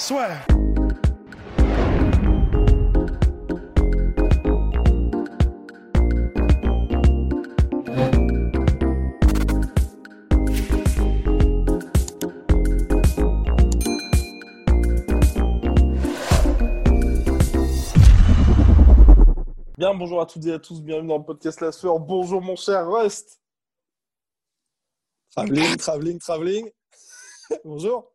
Soit. Bien, bonjour à toutes et à tous, bienvenue dans le podcast La Sueur. Bonjour mon cher Rust. Traveling, traveling, traveling. Bonjour.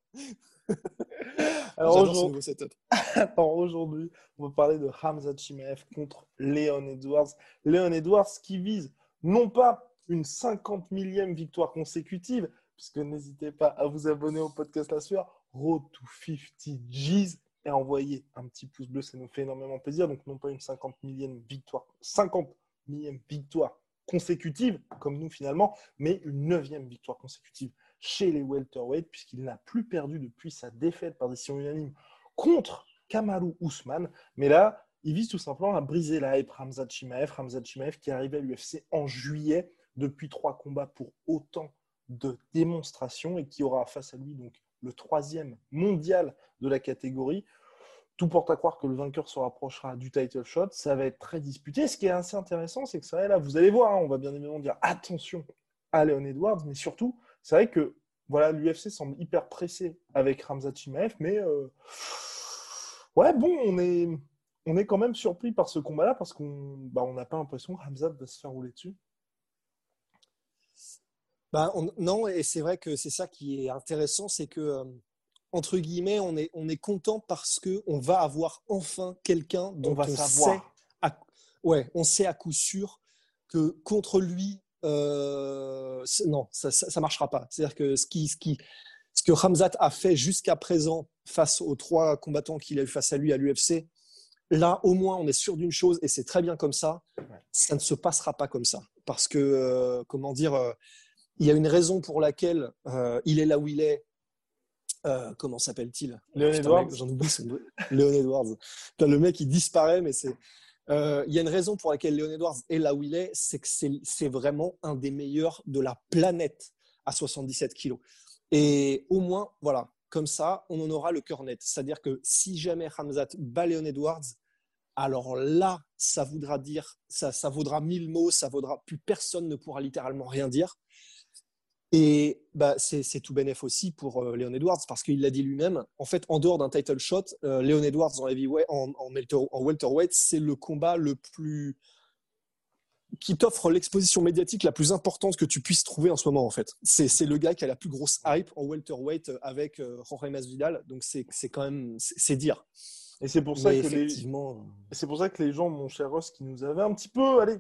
Alors aujourd'hui, on va parler de Hamza Chimaev contre Leon Edwards. Leon Edwards qui vise non pas une 50 millième victoire consécutive, puisque n'hésitez pas à vous abonner au podcast La Sueur, Road to 50 G's, et envoyer un petit pouce bleu, ça nous fait énormément plaisir. Donc non pas une 50 millième victoire, 50 millième victoire consécutive, comme nous finalement, mais une neuvième victoire consécutive chez les welterweight, puisqu'il n'a plus perdu depuis sa défaite par décision unanime contre Kamaru Ousmane. Mais là, il vise tout simplement à briser la hype Ramzat Chimaev. Ramzat Chimaev qui est arrivé à l'UFC en juillet, depuis trois combats pour autant de démonstrations et qui aura face à lui donc le troisième mondial de la catégorie. Tout porte à croire que le vainqueur se rapprochera du title shot. Ça va être très disputé. Ce qui est assez intéressant, c'est que ça, là, vous allez voir, hein, on va bien évidemment dire attention à Leon Edwards, mais surtout, c'est vrai que voilà, l'UFC semble hyper pressé avec Ramzat Chimaev, mais euh, ouais, bon, on est, on est quand même surpris par ce combat-là parce qu'on bah, on n'a pas l'impression que Ramzat va se faire rouler dessus. Bah, on- non, et c'est vrai que c'est ça qui est intéressant, c'est que, euh, entre guillemets, on est, on est content parce qu'on va avoir enfin quelqu'un dont On on, sait, à, ouais, on sait à coup sûr que contre lui, euh, non, ça ne marchera pas. C'est-à-dire que ce, qui, ce, qui, ce que Ramzat a fait jusqu'à présent face aux trois combattants qu'il a eu face à lui à l'UFC, là, au moins, on est sûr d'une chose, et c'est très bien comme ça, ça ne se passera pas comme ça. Parce que, euh, comment dire, euh, il y a une raison pour laquelle il est là où il est. Euh, comment s'appelle-t-il? Leon Putain, Edwards J'en oublie son nom. Léon Edwards. Putain, le mec, il disparaît, mais c'est. Euh, il y a une raison pour laquelle Léon Edwards est là où il est, c'est que c'est vraiment un des meilleurs de la planète à 77 kilos. Et au moins, voilà, comme ça, on en aura le cœur net. C'est-à-dire que si jamais Hamzat bat Léon Edwards, alors là, ça voudra dire, ça, ça vaudra mille mots, ça vaudra, plus personne ne pourra littéralement rien dire. Et bah, c'est tout bénef aussi pour euh, Léon Edwards parce qu'il l'a dit lui-même. En fait, en dehors d'un title shot, euh, Léon Edwards en, heavyweight, en, en, welter- en welterweight, c'est le combat le plus qui t'offre l'exposition médiatique la plus importante que tu puisses trouver en ce moment en fait. C'est le gars qui a la plus grosse hype en welterweight avec euh, Jorge Masvidal, donc c'est quand même c'est dire. Et c'est pour ça Mais que les, effectivement, c'est pour ça que les gens, mon cher Ross, qui nous avaient un petit peu, allez,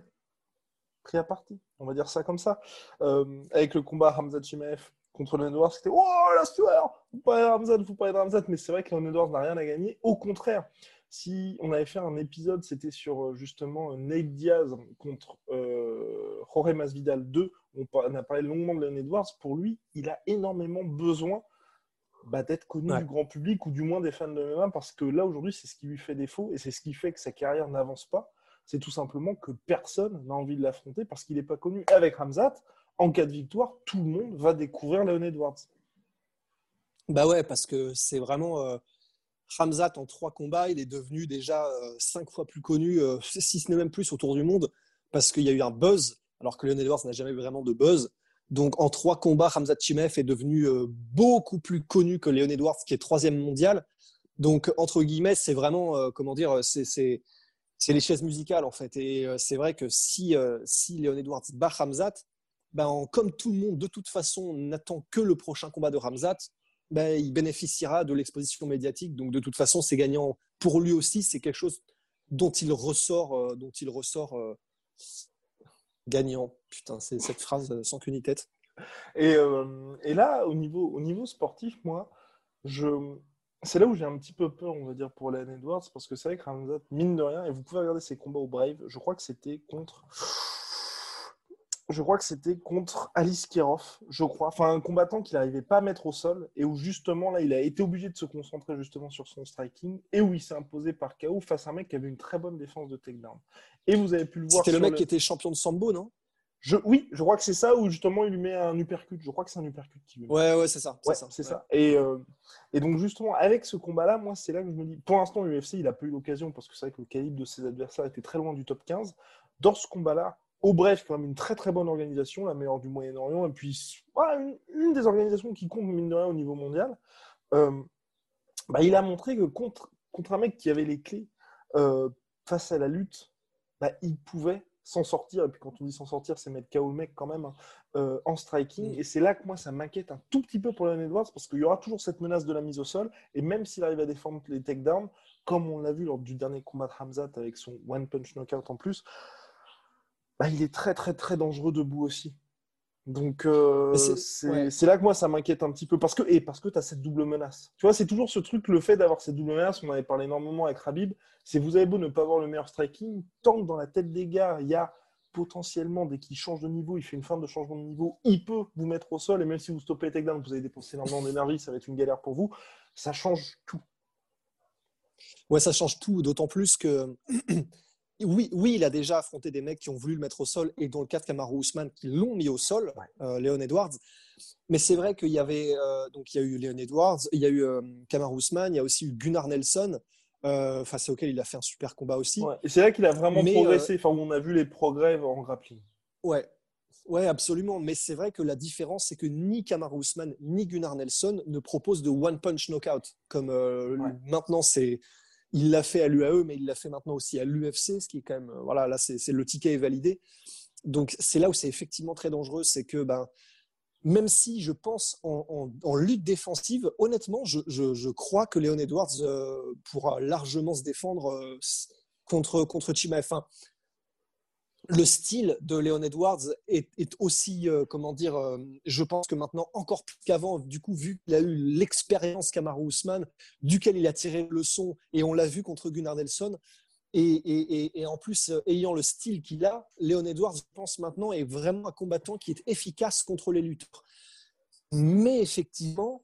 pris à partie, on va dire ça comme ça, euh, avec le combat Hamza Chimaev contre Leon Edwards, c'était Oh la sueur Faut pas être Hamza, faut pas être Hamza. Mais c'est vrai que Leon Edwards n'a rien à gagner. Au contraire, si on avait fait un épisode, c'était sur euh, justement Nate Diaz contre euh, Jorge Masvidal 2, on, a parlé longuement de Leon Edwards. Pour lui, il a énormément besoin bah, d'être connu Ouais. du grand public ou du moins des fans de MMA parce que là aujourd'hui c'est ce qui lui fait défaut et c'est ce qui fait que sa carrière n'avance pas. C'est tout simplement que personne n'a envie de l'affronter parce qu'il n'est pas connu. Avec Ramzat, en cas de victoire, tout le monde va découvrir Leon Edwards. Bah ouais, parce que c'est vraiment euh, Hamzat en trois combats, il est devenu déjà euh, cinq fois plus connu, euh, si ce n'est même plus autour du monde, parce qu'il y a eu un buzz, alors que Leon Edwards n'a jamais eu vraiment de buzz. Donc en trois combats, Hamzat Chimaev est devenu euh, beaucoup plus connu que Leon Edwards, qui est troisième mondial. Donc entre guillemets, c'est vraiment, comment dire, c'est c'est- les chaises musicales en fait. Et euh, c'est vrai que si, euh, si Leon Edwards bat Hamzat, ben, en- comme tout le monde de toute façon n'attend que le prochain combat de Hamzat, ben, il bénéficiera de l'exposition médiatique. Donc de toute façon, c'est gagnant pour lui aussi. C'est quelque chose dont il ressort, euh, dont il ressort gagnant. Putain, c'est cette phrase sans queue ni tête. Et, et, là, au niveau, au niveau sportif, moi, je... c'est là où j'ai un petit peu peur, on va dire, pour Len Edwards, parce que c'est vrai que Ramzat, mine de rien, et vous pouvez regarder ses combats au Brave, je crois que c'était contre je crois que c'était contre Alice Kirov, je crois. Enfin, un combattant qu'il n'arrivait pas à mettre au sol et où justement, là, il a été obligé de se concentrer justement sur son striking et où il s'est imposé par KO face à un mec qui avait une très bonne défense de takedown. Et vous avez pu le voir. C'était le mec qui était champion de sambo, non? Je, oui, je crois que c'est ça où justement il lui met un uppercut. Je crois que c'est un uppercut qui lui met. Ouais, ouais, c'est ça. C'est ça. ça. Et, euh, et, donc justement, avec ce combat-là, moi, c'est là que je me dis, pour l'instant, l'UFC, il n'a pas eu l'occasion parce que c'est vrai que le calibre de ses adversaires était très loin du top 15. Dans ce combat-là, au bref, quand même une très très bonne organisation, la meilleure du Moyen-Orient, et puis une, des organisations qui compte mine de rien au niveau mondial. Euh, bah, il a montré que contre, contre un mec qui avait les clés euh, face à la lutte, bah, il pouvait s'en sortir. Et puis quand on dit s'en sortir, c'est mettre KO le mec quand même hein, euh, en striking. Mm. Et c'est là que moi, ça m'inquiète un tout petit peu pour Leon Edwards parce qu'il y aura toujours cette menace de la mise au sol. Et même s'il arrive à défendre les takedowns, comme on l'a vu lors du dernier combat de Hamzat avec son one punch knockout en plus, bah, il est très très très dangereux debout aussi. Donc euh, c'est là que moi ça m'inquiète un petit peu parce que et parce que tu as cette double menace. Tu vois, c'est toujours ce truc le fait d'avoir cette double menace, on avait parlé énormément avec Rabib, c'est vous avez beau ne pas avoir le meilleur striking, tant que dans la tête des gars, il y a potentiellement dès qu'il change de niveau, il fait une fin de changement de niveau, il peut vous mettre au sol et même si vous stoppez les takedowns, vous avez dépensé énormément d'énergie, ça va être une galère pour vous, ça change tout. Ouais, ça change tout, d'autant plus que oui, oui, il a déjà affronté des mecs qui ont voulu le mettre au sol, et dans le cas de Kamaru Usman, qui l'ont mis au sol, euh, Léon Edwards. Mais c'est vrai qu'il y avait, euh, donc il y a eu Léon Edwards, il y a eu euh, Kamaru Usman, il y a aussi eu Gunnar Nelson, face auquel il a fait un super combat aussi. et c'est là qu'il a vraiment progressé, enfin, où on a vu les progrès en grappling. Ouais, Ouais, absolument. Mais c'est vrai que la différence, c'est que ni Kamaru Usman ni Gunnar Nelson ne proposent de one punch knockout, comme maintenant c'est il l'a fait à l'UAE, mais il l'a fait maintenant aussi à l'UFC, ce qui est quand même, voilà, là, c'est le ticket est validé. Donc, c'est là où c'est effectivement très dangereux, c'est que, ben, même si je pense en, lutte défensive, honnêtement, je, crois que Léon Edwards euh, pourra largement se défendre euh, contre, contre Chimaev le style de Léon Edwards est, aussi, euh, comment dire, euh, je pense que maintenant encore plus qu'avant, du coup, vu qu'il a eu l'expérience Kamaru Usman, duquel il a tiré le son, et on l'a vu contre Gunnar Nelson, et, en plus, euh, ayant le style qu'il a, Léon Edwards, je pense maintenant, est vraiment un combattant qui est efficace contre les lutteurs. Mais effectivement,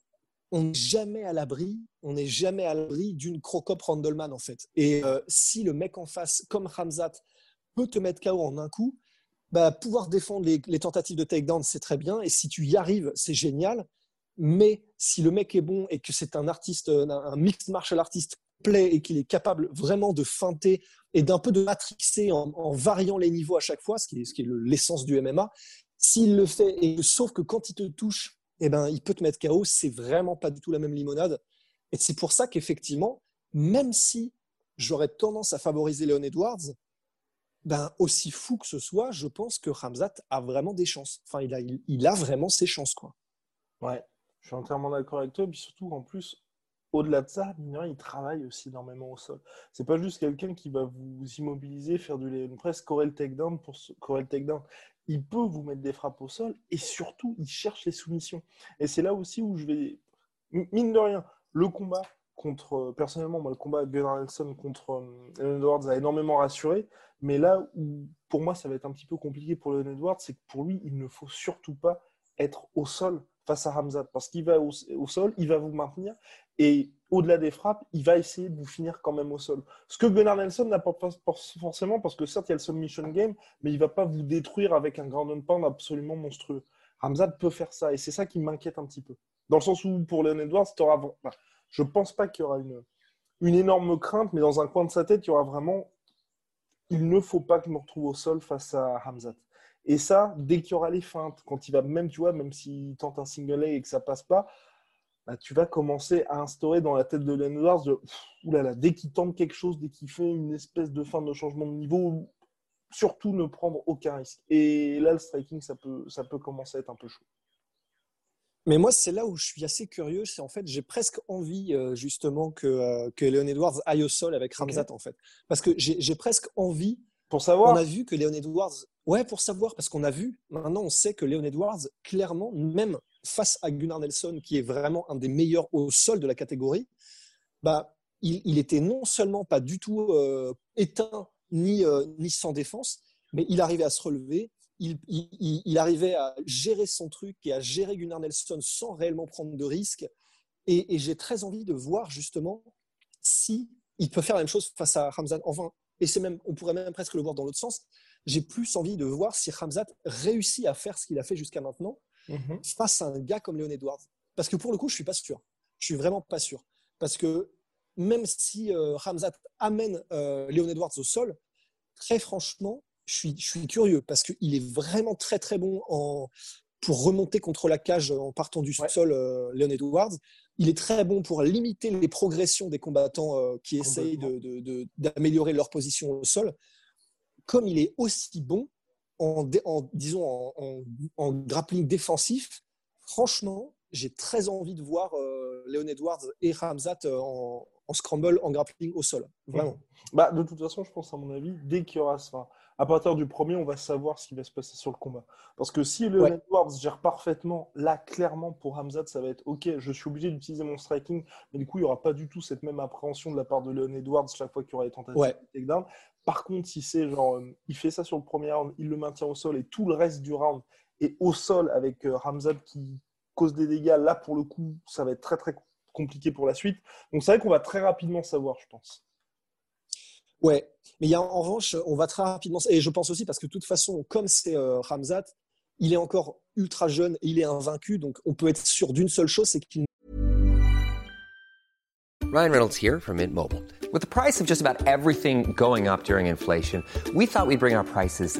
on n'est jamais à l'abri, on n'est jamais à l'abri d'une crocop Randleman en fait. Et si le mec en face, comme Hamzat, peut te mettre KO en un coup, bah, pouvoir défendre les, tentatives de takedown, c'est très bien. Et si tu y arrives, c'est génial. Mais si le mec est bon et que c'est un artiste, un mixed martial artist complet et qu'il est capable vraiment de feinter et d'un peu de matrixer en, variant les niveaux à chaque fois, ce qui est, l'essence du MMA, s'il le fait, et sauf que quand il te touche, eh ben, il peut te mettre KO, c'est vraiment pas du tout la même limonade. Et c'est pour ça qu'effectivement, même si j'aurais tendance à favoriser Leon Edwards, ben, aussi fou que ce soit, je pense que Ramzat a vraiment des chances. Enfin, il a, il, a vraiment ses chances, quoi. Ouais, je suis entièrement d'accord avec toi. Puis surtout, en plus, au-delà de ça, il travaille aussi énormément au sol. C'est pas juste quelqu'un qui va vous immobiliser, faire du presque corel le takedown pour corel takedown. Il peut vous mettre des frappes au sol et surtout, il cherche les soumissions. Et c'est là aussi où je vais, mine de rien, le combat personnellement, moi, le combat de Gunnar Nelson contre euh, Edwards a énormément rassuré. Mais là où, pour moi, ça va être un petit peu compliqué pour Leon Edwards, c'est que pour lui, il ne faut surtout pas être au sol face à Hamzat. Parce qu'il va au, sol, il va vous maintenir. Et au-delà des frappes, il va essayer de vous finir quand même au sol. Ce que Gunnar Nelson n'apporte pas forcément, parce que certes, il y a le submission game, mais il ne va pas vous détruire avec un ground pound absolument monstrueux. Hamzat peut faire ça. Et c'est ça qui m'inquiète un petit peu. Dans le sens où, pour Leon Edwards, bah, je ne pense pas qu'il y aura une, énorme crainte, mais dans un coin de sa tête, il y aura vraiment il ne faut pas que je me retrouve au sol face à Hamzat. Et ça, dès qu'il y aura les feintes, quand il va même, tu vois, même s'il tente un single et que ça passe pas, bah, tu vas commencer à instaurer dans la tête de Len Edwards oulala, dès qu'il tente quelque chose, dès qu'il fait une espèce de fin de changement de niveau, surtout ne prendre aucun risque. Et là, le striking, ça peut, ça peut commencer à être un peu chaud. Mais moi, c'est là où je suis assez curieux. C'est en fait, j'ai presque envie euh, justement que, euh, que Léon Edwards aille au sol avec Ramzat, en fait. Parce que j'ai presque envie. Pour savoir. On a vu que Léon Edwards Ouais, pour savoir, parce qu'on a vu, maintenant on sait que Leon Edwards, clairement, même face à Gunnar Nelson, qui est vraiment un des meilleurs au sol de la catégorie, bah, il, était non seulement pas du tout euh, éteint ni, ni sans défense, mais il arrivait à se relever, il, il, arrivait à gérer son truc et à gérer Gunnar Nelson sans réellement prendre de risques. Et, j'ai très envie de voir justement si il peut faire la même chose face à Ramzan. Enfin, et c'est même, on pourrait même presque le voir dans l'autre sens. J'ai plus envie de voir si Ramzat réussit à faire ce qu'il a fait jusqu'à maintenant mhm. face à un gars comme Léon Edwards. Parce que pour le coup, je suis pas sûr. Je suis vraiment pas sûr. Parce que même si euh, Ramzat amène euh, Léon Edwards au sol, très franchement, je suis, je suis curieux parce qu'il est vraiment très très bon en, pour remonter contre la cage en partant du sol, euh, Léon Edwards. Il est très bon pour limiter les progressions des combattants euh, qui essayent d'améliorer leur position au sol. Comme il est aussi bon en, disons en, grappling défensif, franchement, j'ai très envie de voir euh, Léon Edwards et Ramzat en, scramble, en grappling au sol. Vraiment. Bah, de toute façon, je pense, à mon avis, dès qu'il y aura ça, à partir du premier, on va savoir ce qui va se passer sur le combat. Parce que si le Edwards gère parfaitement, là, clairement, pour Hamzat, ça va être OK, je suis obligé d'utiliser mon striking, mais du coup, il n'y aura pas du tout cette même appréhension de la part de Leon Edwards chaque fois qu'il y aura des tentatives de takedown. Par contre, si c'est genre, euh, il fait ça sur le premier round, il le maintient au sol et tout le reste du round est au sol avec euh, Hamzat qui cause des dégâts, là, pour le coup, ça va être très, très compliqué pour la suite. Donc, c'est vrai qu'on va très rapidement savoir, je pense. Ouais, mais il y a en revanche, on va très rapidement, et je pense aussi parce que de toute façon, comme c'est euh, Ramzat, il est encore ultra jeune et il est invaincu, donc on peut être sûr d'une seule chose, c'est qu'il. Ryan Reynolds here from Mint Mobile. With the price of just about everything going up during inflation, we thought we'd bring our prices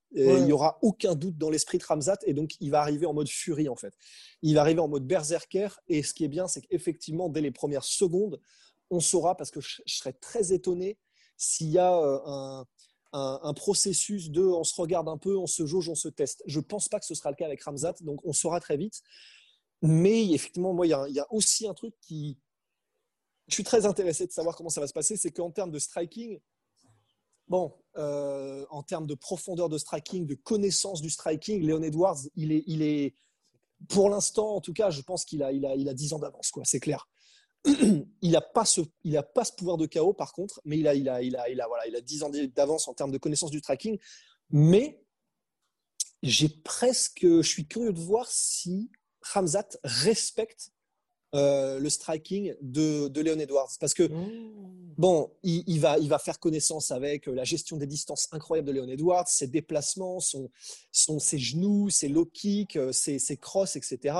Il n'y aura aucun doute dans l'esprit de Ramzat et donc il va arriver en mode furie en fait. Il va arriver en mode berserker et ce qui est bien, c'est qu'effectivement, dès les premières secondes, on saura parce que je, serais très étonné s'il y a euh, un, processus de on se regarde un peu, on se jauge, on se teste. Je ne pense pas que ce sera le cas avec Ramzat, donc on saura très vite. Mais effectivement, moi, il y, a, aussi un truc qui. Je suis très intéressé de savoir comment ça va se passer, c'est qu'en termes de striking, Bon, euh, en termes de profondeur de striking, de connaissance du striking, Léon Edwards, il est, il est pour l'instant, en tout cas, je pense qu'il a, il a, il a 10 ans d'avance, quoi, c'est clair. il n'a pas, ce, il a pas pouvoir de chaos, par contre, mais il a, il il a, il voilà, il a 10 ans d'avance en termes de connaissance du striking. Mais j'ai presque, je suis curieux de voir si Hamzat respecte euh, le striking de, de Léon Edwards. Parce que, mmh. bon, il, va, il va faire connaissance avec euh, la gestion des distances incroyables de Léon Edwards, ses déplacements, son, son, ses genoux, ses low kicks, euh, ses, ses crosses, etc.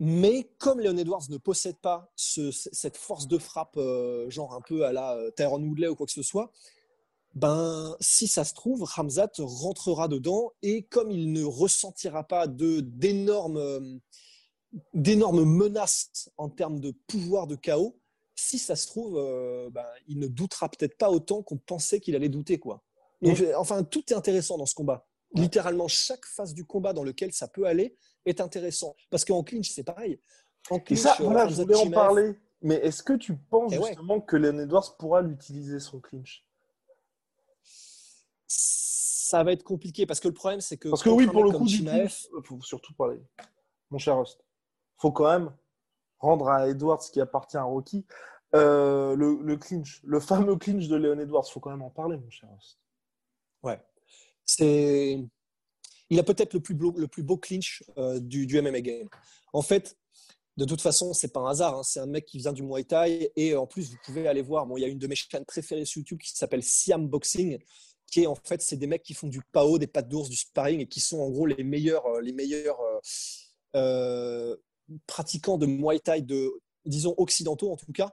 Mais comme Léon Edwards ne possède pas cette force de frappe, genre un peu à la Tyrone Woodley ou quoi que ce soit, ben, si ça se trouve, Ramzat rentrera dedans et comme il ne ressentira pas de, d'énormes d'énormes menaces en termes de pouvoir de chaos, si ça se trouve, euh, ben, il ne doutera peut-être pas autant qu'on pensait qu'il allait douter. Quoi. enfin, tout est intéressant dans ce combat. Littéralement, chaque phase du combat dans lequel ça peut aller est intéressant. Parce qu'en clinch, c'est pareil. En clinch, ça, voilà, je voulais en parler. Mais est-ce que tu penses eh justement que Leon Edwards pourra l'utiliser son clinch? Ça va être compliqué parce que le problème, c'est que. Parce que oui, pour le coup, il faut surtout parler. Mon cher Rust faut quand même rendre à Edwards qui appartient à Rocky. Euh, le, clinch, le fameux clinch de Léon Edwards, faut quand même en parler, mon cher. Ouais. C'est. Il a peut-être le plus beau, le plus beau clinch euh, du, du, MMA game. En fait, de toute façon, c'est pas un hasard. Hein. C'est un mec qui vient du Muay Thai et en plus, vous pouvez aller voir. Bon, il y a une de mes chaînes préférées sur YouTube qui s'appelle Siam Boxing, qui est en fait, c'est des mecs qui font du PAO, des pattes d'ours, du sparring et qui sont en gros les meilleurs, euh, les meilleurs pratiquants de Muay Thai, de, disons occidentaux en tout cas.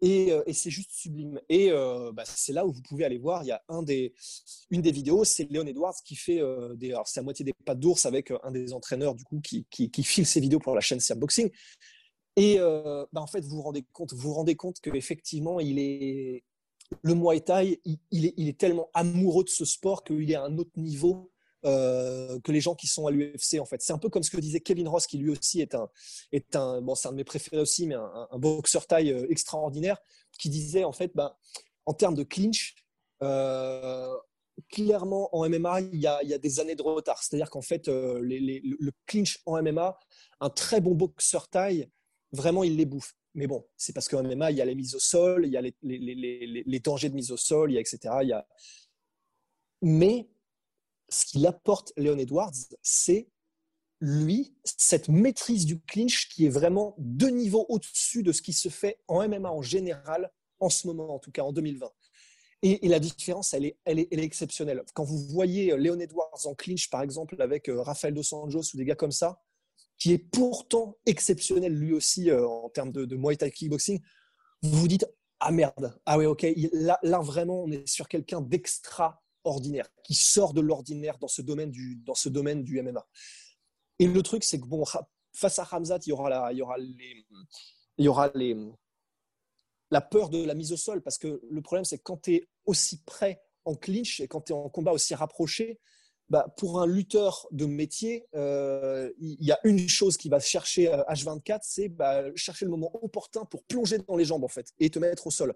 Et, euh, c'est juste sublime. Et euh, bah, c'est là où vous pouvez aller voir. Il y a un des, une des vidéos, c'est Léon Edwards qui fait euh, des. Alors, c'est à moitié des pattes d'ours avec un des entraîneurs du coup qui, qui, qui file ses vidéos pour la chaîne Siam Boxing. Et bah, en fait, vous vous rendez compte, vous rendez compte qu'effectivement, il est le Muay Thai, il, il, est, il, est, tellement amoureux de ce sport qu'il est à un autre niveau euh, que les gens qui sont à l'UFC en fait. C'est un peu comme ce que disait Kevin Ross qui lui aussi est un est un bon c'est un de mes préférés aussi mais un, boxeur taille euh, extraordinaire qui disait en fait ben, en termes de clinch euh, clairement en MMA il y, a, il y, a, des années de retard. C'est-à-dire qu'en fait le clinch en MMA un très bon boxeur taille vraiment il les bouffe. Mais bon, c'est parce qu'en MMA, il y a les mises au sol, il y a les, dangers de mise au sol, il y a etc. Mais ce qu'il apporte Léon Edwards, c'est lui, cette maîtrise du clinch qui est vraiment deux niveaux au-dessus de ce qui se fait en MMA en général, en ce moment, en tout cas en 2020. Et, la différence, elle est, elle, est, elle est, exceptionnelle. Quand vous voyez Léon Edwards en clinch, par exemple, avec euh, Rafael Dos Anjos ou des gars comme ça, qui est pourtant exceptionnel lui aussi euh, en termes de, de Muay Thai kickboxing, vous vous dites ah merde, ah ouais ok, là vraiment on est sur quelqu'un d'extra ordinaire, qui sort de l'ordinaire dans ce domaine du, dans ce domaine du MMA. Et le truc, c'est que bon, face à Hamzat, il y aura la, il y aura les, il y aura les, la peur de la mise au sol, parce que le problème, c'est que quand tu es aussi près en clinch et quand tu es en combat aussi rapproché, bah, pour un lutteur de métier, euh, il y a une chose qui va chercher H24, c'est bah, chercher le moment opportun pour plonger dans les jambes en fait et te mettre au sol.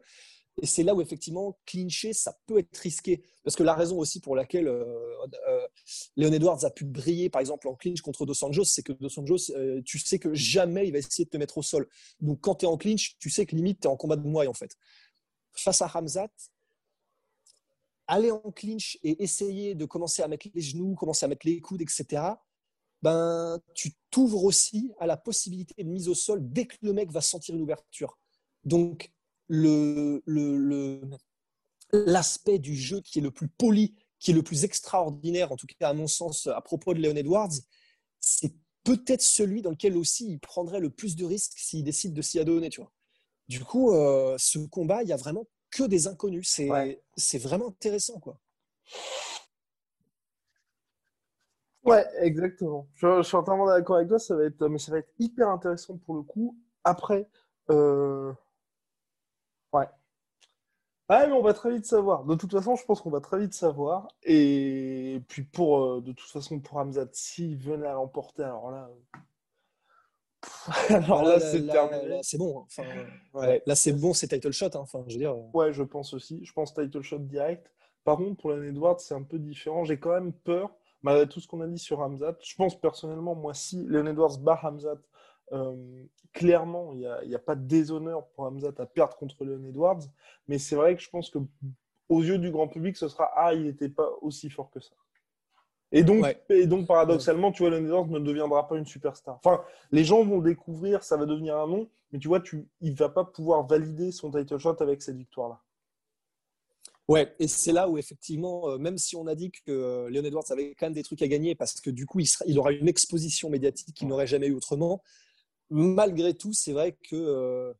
Et c'est là où effectivement, clincher, ça peut être risqué. Parce que la raison aussi pour laquelle euh, euh, Léon Edwards a pu briller, par exemple, en clinch contre Dos Anjos, c'est que Dos Anjos, euh, tu sais que jamais il va essayer de te mettre au sol. Donc quand tu es en clinch, tu sais que limite, tu es en combat de moelle en fait. Face à Hamzat, aller en clinch et essayer de commencer à mettre les genoux, commencer à mettre les coudes, etc., ben, tu t'ouvres aussi à la possibilité de mise au sol dès que le mec va sentir une ouverture. Donc, le, le, l'aspect du jeu qui est le plus poli, qui est le plus extraordinaire, en tout cas à mon sens, à propos de Leon Edwards, c'est peut-être celui dans lequel aussi il prendrait le plus de risques s'il décide de s'y adonner. Tu vois. Du coup, euh, ce combat, il y a vraiment que des inconnus. C'est, ouais. c'est vraiment intéressant. quoi. Ouais, exactement. Je, je, suis entièrement d'accord avec toi. Ça va être, mais ça va être hyper intéressant pour le coup. Après, euh, Ouais. Ah, mais on va très vite savoir. De toute façon, je pense qu'on va très vite savoir. Et puis, pour, euh, de toute façon, pour Hamzat, s'il venait à l'emporter, alors là. alors là, là c'est terminé. C'est bon. Hein. Enfin, ouais. Là, c'est bon, c'est title shot. Hein. Enfin, je veux dire. euh, Ouais, je pense aussi. Je pense title shot direct. Par contre, pour l'année Edwards, c'est un peu différent. J'ai quand même peur, malgré tout ce qu'on a dit sur Hamzat. Je pense personnellement, moi, si Leon Edwards bat Hamzat, euh, clairement, il n'y a, a, pas de déshonneur pour Hamzat à perdre contre Leon Edwards, mais c'est vrai que je pense que aux yeux du grand public, ce sera ah, il n'était pas aussi fort que ça. Et donc, ouais. et donc paradoxalement, tu vois, Leon Edwards ne deviendra pas une superstar. Enfin, les gens vont découvrir, ça va devenir un nom, mais tu vois, tu, il ne va pas pouvoir valider son title shot avec cette victoire-là. Ouais, et c'est là où effectivement, euh, même si on a dit que euh, Leon Edwards avait quand même des trucs à gagner parce que du coup, il, sera, il aura une exposition médiatique qu'il n'aurait jamais eu autrement, malgré tout, c'est vrai que euh,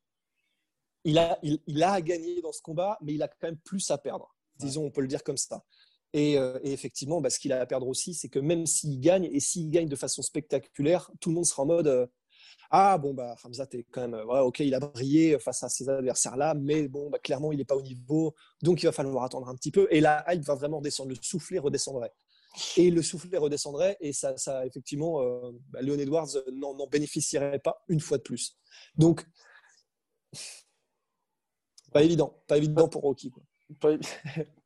il, a, il, il, a à gagner dans ce combat, mais il a quand même plus à perdre. Disons, on peut le dire comme ça. Et, euh, et effectivement, bah, ce qu'il a à perdre aussi, c'est que même s'il gagne, et s'il gagne de façon spectaculaire, tout le monde sera en mode euh, Ah, bon, bah, Hamza, est quand même, ouais, ok, il a brillé face à ces adversaires-là, mais bon, bah, clairement, il n'est pas au niveau, donc il va falloir attendre un petit peu. Et la hype va vraiment descendre, le soufflet redescendrait et le soufflet redescendrait et ça, ça effectivement, euh, bah, Léon Edwards n'en bénéficierait pas une fois de plus. Donc, pas évident, pas évident pour Rocky.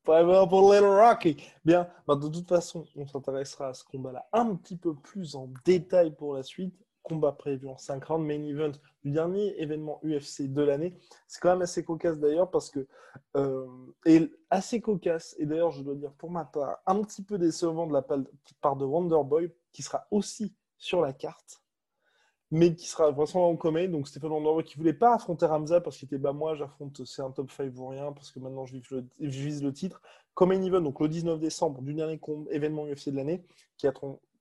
Pas évident pour Little Rocky. Bien, bah, de toute façon, on s'intéressera à ce combat-là un petit peu plus en détail pour la suite. Combat prévu en 5 rounds, main event du dernier événement UFC de l'année. C'est quand même assez cocasse d'ailleurs parce que. Euh, et assez cocasse, et d'ailleurs, je dois dire pour ma part, un petit peu décevant de la part de Wonderboy, qui sera aussi sur la carte, mais qui sera vraiment en commun. Donc, Stéphane Wonderboy qui voulait pas affronter Ramza parce qu'il était bah, moi, j'affronte, c'est un top 5 ou rien, parce que maintenant je vise le, je vise le titre. Common Event, donc le 19 décembre, du dernier événement UFC de l'année, qui,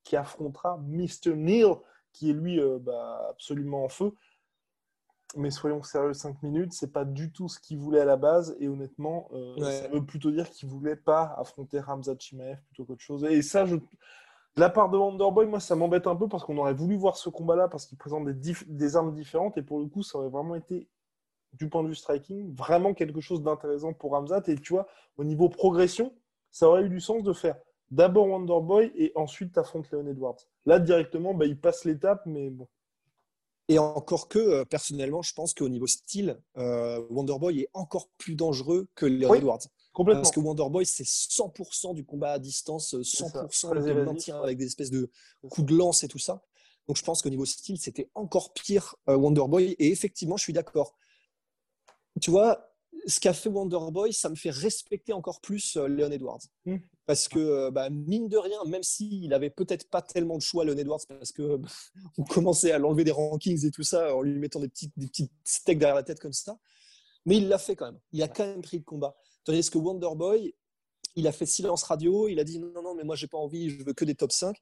qui affrontera Mr. Neil qui est lui euh, bah, absolument en feu. mais soyons sérieux, 5 minutes, c'est pas du tout ce qu'il voulait à la base. Et honnêtement, euh, Ouais. ça veut plutôt dire qu'il voulait pas affronter Ramzat Chimaev plutôt qu'autre chose. Et ça, je... de la part de Wonderboy, moi, ça m'embête un peu parce qu'on aurait voulu voir ce combat-là parce qu'il présente des, dif- des armes différentes. Et pour le coup, ça aurait vraiment été, du point de vue striking, vraiment quelque chose d'intéressant pour Ramzat. Et tu vois, au niveau progression, ça aurait eu du sens de faire d'abord Wonderboy et ensuite t'affrontes Leon Edwards. Là, directement, bah, il passe l'étape, mais bon. Et encore que, euh, personnellement, je pense qu'au niveau style, euh, Wonderboy est encore plus dangereux que Leon Oui, Edwards. Complètement. Parce que Wonderboy, c'est 100% du combat à distance, euh, ça, 100% très de maintien avec des espèces de coups de lance et tout ça. Donc je pense qu'au niveau style, c'était encore pire euh, Wonderboy. Et effectivement, je suis d'accord. Tu vois, ce qu'a fait Wonderboy, ça me fait respecter encore plus euh, Leon Edwards. Mm. Parce que, euh, bah, mine de rien, même s'il avait peut-être pas tellement de choix, Leon Edwards, parce que bah, on commençait à l'enlever des rankings et tout ça, en lui mettant des petits, des petits steaks derrière la tête comme ça. Mais il l'a fait quand même. Il a quand même pris le combat. Tandis que Wonderboy, il a fait silence radio, il a dit non, non, mais moi j'ai pas envie, je veux que des top 5.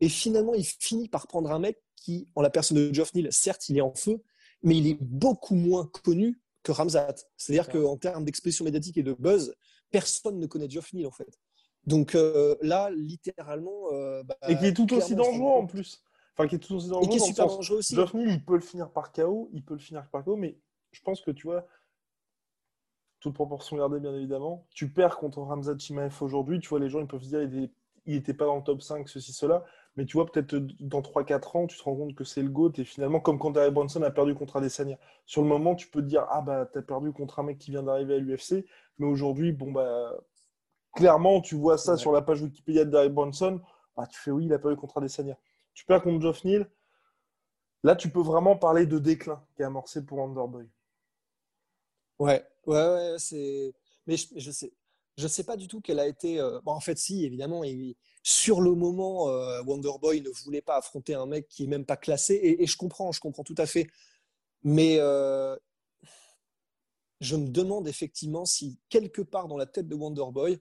Et finalement, il finit par prendre un mec qui, en la personne de Geoff Neal, certes, il est en feu, mais il est beaucoup moins connu que Ramzat. C'est-à-dire qu'en termes d'expression médiatique et de buzz, personne ne connaît Geoff Neal en fait. Donc euh, là, littéralement. euh, bah, Et qui est tout aussi dangereux en plus. Enfin, qui est tout aussi Et dangereux. qui est super dangereux aussi. Neal, il peut le finir par KO, il peut le finir par KO, mais je pense que tu vois, toute proportion gardée, bien évidemment, tu perds contre Ramzat Chimaev aujourd'hui, tu vois, les gens, ils peuvent se dire, il n'était pas dans le top 5, ceci, cela, mais tu vois, peut-être dans 3-4 ans, tu te rends compte que c'est le GOAT, et finalement, comme quand Derek Bronson a perdu contre Adesanya. Sur le moment, tu peux te dire, ah bah, t'as perdu contre un mec qui vient d'arriver à l'UFC, mais aujourd'hui, bon bah, clairement, tu vois ça Ouais. sur la page Wikipédia de Derek Bronson, bah, tu fais oui, il a perdu contre Adesanya. Tu perds contre Geoff Neal, Là, tu peux vraiment parler de déclin qui est amorcé pour Underboy. Ouais, ouais, ouais, c'est. Mais je, je sais, je sais pas du tout quelle a été. euh, Bon, en fait, si, évidemment, il- sur le moment, euh, Wonderboy ne voulait pas affronter un mec qui est même pas classé, et, et je comprends, je comprends tout à fait. Mais euh, je me demande effectivement si quelque part dans la tête de Wonderboy,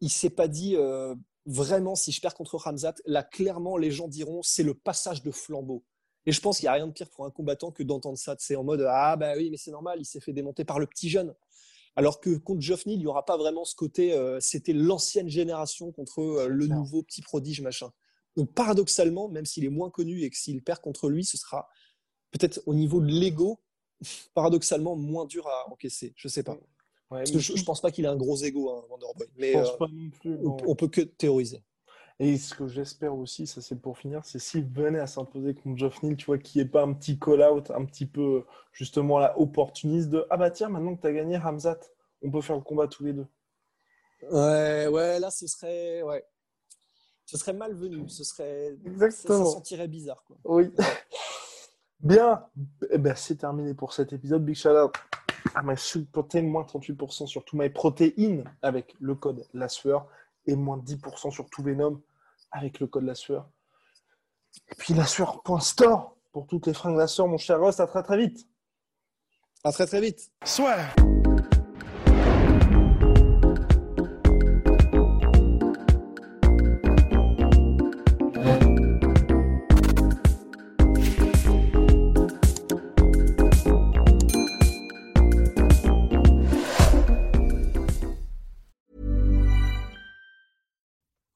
il s'est pas dit euh, vraiment si je perds contre Ramzat, là clairement les gens diront c'est le passage de flambeau. Et je pense qu'il n'y a rien de pire pour un combattant que d'entendre ça. C'est en mode Ah, bah oui, mais c'est normal, il s'est fait démonter par le petit jeune. Alors que contre Geoff Neal, il n'y aura pas vraiment ce côté euh, c'était l'ancienne génération contre euh, le clair. nouveau petit prodige, machin. Donc paradoxalement, même s'il est moins connu et que s'il perd contre lui, ce sera peut-être au niveau de l'ego, paradoxalement moins dur à encaisser. Je sais pas. Ouais, Parce mais que je, je pense pas qu'il a un gros ego, hein, Wonderboy. je Mais pense euh, pas non plus. on, non. on peut que théoriser. Et ce que j'espère aussi, ça c'est pour finir, c'est s'il venait à s'imposer contre Geoff Neal, tu vois, qu'il n'y ait pas un petit call-out, un petit peu justement là, opportuniste de Ah bah tiens, maintenant que tu as gagné Ramzat, on peut faire le combat tous les deux. Ouais, ouais, là, ce serait, ouais, ce serait malvenu. Ce serait, ça, Exactement. ça sentirait bizarre, quoi. Oui. Bien, Eh ben, c'est terminé pour cet épisode. Big shout out à my sweet protein, moins 38% sur tout my protéines avec le code la sueur et moins 10% sur tout Venom avec le code la sueur. Et puis la sueur.store pour toutes les fringues la sueur, mon cher Rost. À très très vite. À très très vite. Swear.